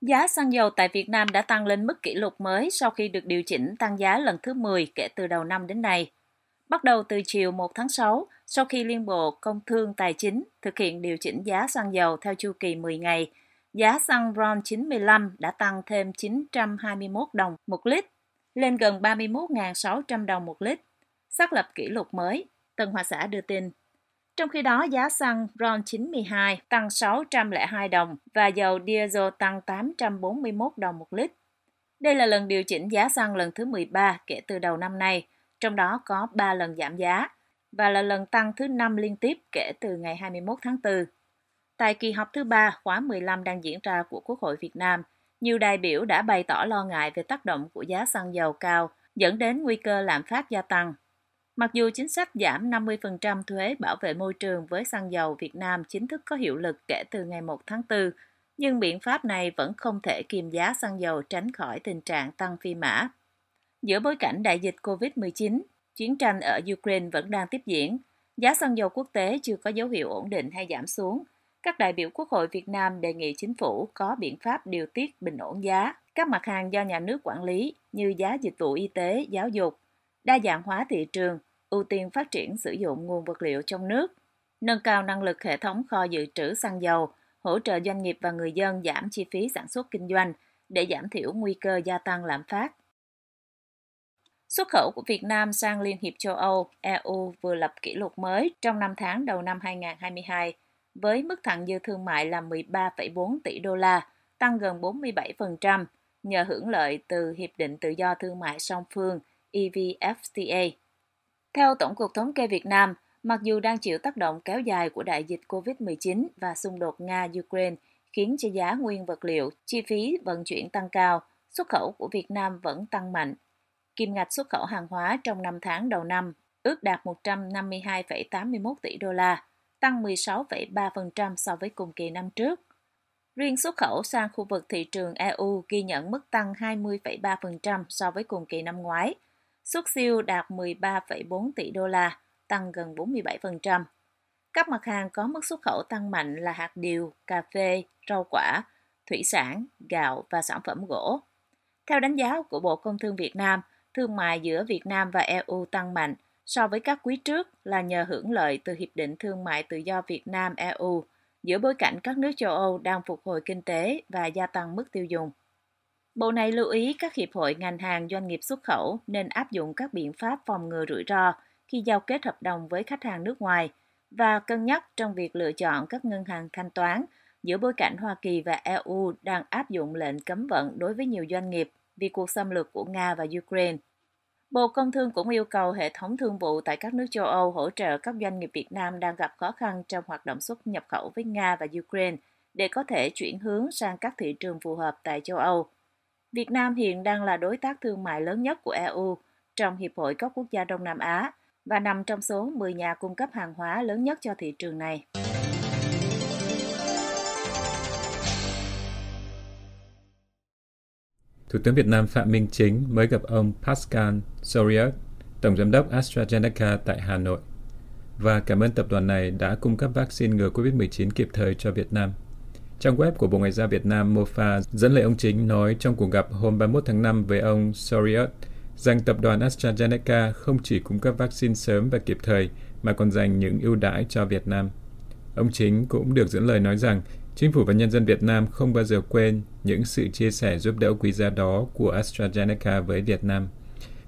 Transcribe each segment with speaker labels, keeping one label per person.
Speaker 1: Giá xăng dầu tại Việt Nam đã tăng lên mức kỷ lục mới sau khi được điều chỉnh tăng giá lần thứ 10 kể từ đầu năm đến nay. Bắt đầu từ chiều 1 tháng 6, sau khi Liên Bộ Công Thương Tài chính thực hiện điều chỉnh giá xăng dầu theo chu kỳ 10 ngày, giá xăng RON 95 đã tăng thêm 921 đồng một lít, lên gần 31.600 đồng một lít, xác lập kỷ lục mới, Tân Hoa Xã đưa tin. Trong khi đó, giá xăng RON 92 tăng 602 đồng và dầu diesel tăng 841 đồng một lít. Đây là lần điều chỉnh giá xăng lần thứ 13 kể từ đầu năm nay, trong đó có 3 lần giảm giá và là lần tăng thứ 5 liên tiếp kể từ ngày 21 tháng 4. Tại kỳ họp thứ 3 khóa 15 đang diễn ra của Quốc hội Việt Nam, nhiều đại biểu đã bày tỏ lo ngại về tác động của giá xăng dầu cao dẫn đến nguy cơ lạm phát gia tăng. Mặc dù chính sách giảm 50% thuế bảo vệ môi trường với xăng dầu Việt Nam chính thức có hiệu lực kể từ ngày 1 tháng 4, nhưng biện pháp này vẫn không thể kiềm giá xăng dầu tránh khỏi tình trạng tăng phi mã. Giữa bối cảnh đại dịch COVID-19, chiến tranh ở Ukraine vẫn đang tiếp diễn, giá xăng dầu quốc tế chưa có dấu hiệu ổn định hay giảm xuống. Các đại biểu Quốc hội Việt Nam đề nghị chính phủ có biện pháp điều tiết bình ổn giá các mặt hàng do nhà nước quản lý như giá dịch vụ y tế, giáo dục, đa dạng hóa thị trường, ưu tiên phát triển sử dụng nguồn vật liệu trong nước, nâng cao năng lực hệ thống kho dự trữ xăng dầu, hỗ trợ doanh nghiệp và người dân giảm chi phí sản xuất kinh doanh để giảm thiểu nguy cơ gia tăng lạm phát. Xuất khẩu của Việt Nam sang Liên hiệp châu Âu, EU vừa lập kỷ lục mới trong 5 tháng đầu năm 2022, với mức thặng dư thương mại là 13,4 tỷ đô la, tăng gần 47%, nhờ hưởng lợi từ Hiệp định Tự do Thương mại song phương EVFTA. Theo Tổng cục Thống kê Việt Nam, mặc dù đang chịu tác động kéo dài của đại dịch COVID-19 và xung đột Nga-Ukraine khiến cho giá nguyên vật liệu, chi phí vận chuyển tăng cao, xuất khẩu của Việt Nam vẫn tăng mạnh. Kim ngạch xuất khẩu hàng hóa trong 5 tháng đầu năm ước đạt 152,81 tỷ đô la, tăng 16,3% so với cùng kỳ năm trước. Riêng xuất khẩu sang khu vực thị trường EU ghi nhận mức tăng 20,3% so với cùng kỳ năm ngoái – xuất siêu đạt 13,4 tỷ đô la, tăng gần 47%. Các mặt hàng có mức xuất khẩu tăng mạnh là hạt điều, cà phê, rau quả, thủy sản, gạo và sản phẩm gỗ. Theo đánh giá của Bộ Công Thương Việt Nam, thương mại giữa Việt Nam và EU tăng mạnh so với các quý trước là nhờ hưởng lợi từ Hiệp định Thương mại Tự do Việt Nam-EU giữa bối cảnh các nước châu Âu đang phục hồi kinh tế và gia tăng mức tiêu dùng. Bộ này lưu ý các hiệp hội, ngành hàng, doanh nghiệp xuất khẩu nên áp dụng các biện pháp phòng ngừa rủi ro khi giao kết hợp đồng với khách hàng nước ngoài và cân nhắc trong việc lựa chọn các ngân hàng thanh toán giữa bối cảnh Hoa Kỳ và EU đang áp dụng lệnh cấm vận đối với nhiều doanh nghiệp vì cuộc xâm lược của Nga và Ukraine. Bộ Công Thương cũng yêu cầu hệ thống thương vụ tại các nước châu Âu hỗ trợ các doanh nghiệp Việt Nam đang gặp khó khăn trong hoạt động xuất nhập khẩu với Nga và Ukraine để có thể chuyển hướng sang các thị trường phù hợp tại châu Âu. Việt Nam hiện đang là đối tác thương mại lớn nhất của EU trong Hiệp hội các quốc gia Đông Nam Á và nằm trong số 10 nhà cung cấp hàng hóa lớn nhất cho thị trường này.
Speaker 2: Thủ tướng Việt Nam Phạm Minh Chính mới gặp ông Pascal Soriot, Tổng Giám đốc AstraZeneca tại Hà Nội và cảm ơn tập đoàn này đã cung cấp vaccine ngừa COVID-19 kịp thời cho Việt Nam. Trang web của Bộ Ngoại giao Việt Nam MOFA dẫn lời ông Chính nói trong cuộc gặp hôm 31 tháng 5 với ông Soriot rằng tập đoàn AstraZeneca không chỉ cung cấp vaccine sớm và kịp thời, mà còn dành những ưu đãi cho Việt Nam. Ông Chính cũng được dẫn lời nói rằng chính phủ và nhân dân Việt Nam không bao giờ quên những sự chia sẻ giúp đỡ quý giá đó của AstraZeneca với Việt Nam.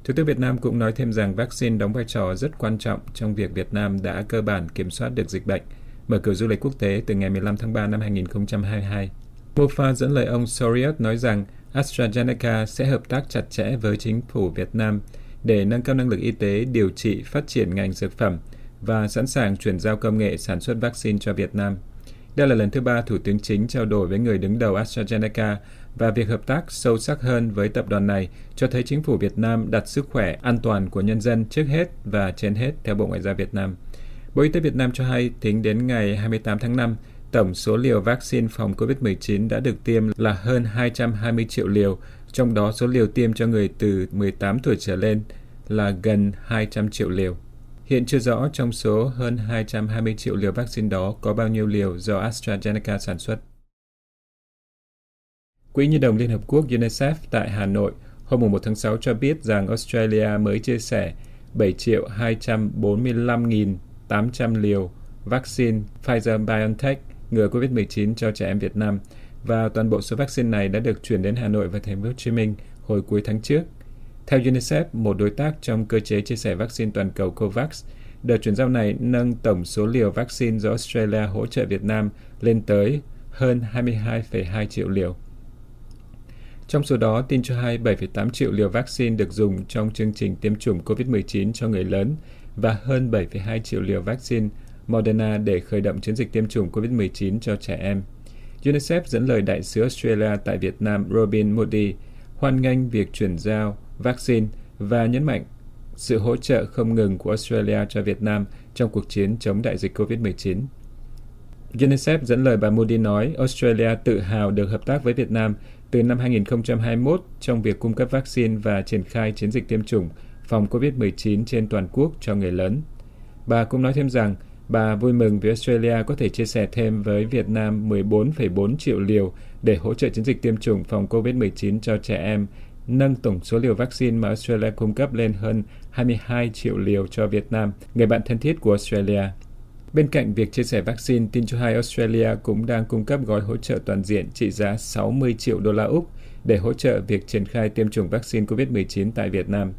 Speaker 2: Thủ tướng Việt Nam cũng nói thêm rằng vaccine đóng vai trò rất quan trọng trong việc Việt Nam đã cơ bản kiểm soát được dịch bệnh – mở cửa du lịch quốc tế từ ngày 15 tháng 3 năm 2022. Mofa dẫn lời ông Soriot nói rằng AstraZeneca sẽ hợp tác chặt chẽ với chính phủ Việt Nam để nâng cao năng lực y tế, điều trị, phát triển ngành dược phẩm và sẵn sàng chuyển giao công nghệ sản xuất vaccine cho Việt Nam. Đây là lần thứ ba Thủ tướng Chính trao đổi với người đứng đầu AstraZeneca và việc hợp tác sâu sắc hơn với tập đoàn này cho thấy chính phủ Việt Nam đặt sức khỏe an toàn của nhân dân trước hết và trên hết theo Bộ Ngoại giao Việt Nam. Bộ Y tế Việt Nam cho hay tính đến ngày 28 tháng 5, tổng số liều vaccine phòng COVID-19 đã được tiêm là hơn 220 triệu liều, trong đó số liều tiêm cho người từ 18 tuổi trở lên là gần 200 triệu liều. Hiện chưa rõ trong số hơn 220 triệu liều vaccine đó có bao nhiêu liều do AstraZeneca sản xuất. Quỹ Nhi đồng Liên Hợp Quốc UNICEF tại Hà Nội hôm 1 tháng 6 cho biết rằng Australia mới chia sẻ 7 triệu 800 liều vaccine Pfizer-BioNTech ngừa COVID-19 cho trẻ em Việt Nam và toàn bộ số vaccine này đã được chuyển đến Hà Nội và Thành phố Hồ Chí Minh hồi cuối tháng trước. Theo UNICEF, một đối tác trong cơ chế chia sẻ vaccine toàn cầu COVAX, đợt chuyển giao này nâng tổng số liều vaccine do Australia hỗ trợ Việt Nam lên tới hơn 22,2 triệu liều. Trong số đó, tin cho hay 7,8 triệu liều vaccine được dùng trong chương trình tiêm chủng COVID-19 cho người lớn và hơn 7,2 triệu liều vaccine Moderna để khởi động chiến dịch tiêm chủng COVID-19 cho trẻ em. UNICEF dẫn lời đại sứ Australia tại Việt Nam Robin Moody hoan nghênh việc chuyển giao vaccine và nhấn mạnh sự hỗ trợ không ngừng của Australia cho Việt Nam trong cuộc chiến chống đại dịch COVID-19. UNICEF dẫn lời bà Moody nói Australia tự hào được hợp tác với Việt Nam từ năm 2021 trong việc cung cấp vaccine và triển khai chiến dịch tiêm chủng phòng COVID-19 trên toàn quốc cho người lớn. Bà cũng nói thêm rằng bà vui mừng vì Australia có thể chia sẻ thêm với Việt Nam 14,4 triệu liều để hỗ trợ chiến dịch tiêm chủng phòng COVID-19 cho trẻ em, nâng tổng số liều vaccine mà Australia cung cấp lên hơn 22 triệu liều cho Việt Nam, người bạn thân thiết của Australia. Bên cạnh việc chia sẻ vaccine, tin cho hay Australia cũng đang cung cấp gói hỗ trợ toàn diện trị giá 60 triệu đô la Úc để hỗ trợ việc triển khai tiêm chủng vaccine COVID-19 tại Việt Nam.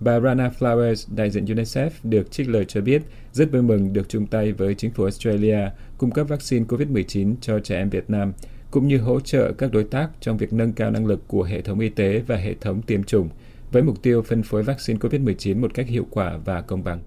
Speaker 2: Bà Rana Flowers, đại diện UNICEF, được trích lời cho biết rất vui mừng được chung tay với chính phủ Australia cung cấp vaccine COVID-19 cho trẻ em Việt Nam, cũng như hỗ trợ các đối tác trong việc nâng cao năng lực của hệ thống y tế và hệ thống tiêm chủng, với mục tiêu phân phối vaccine COVID-19 một cách hiệu quả và công bằng.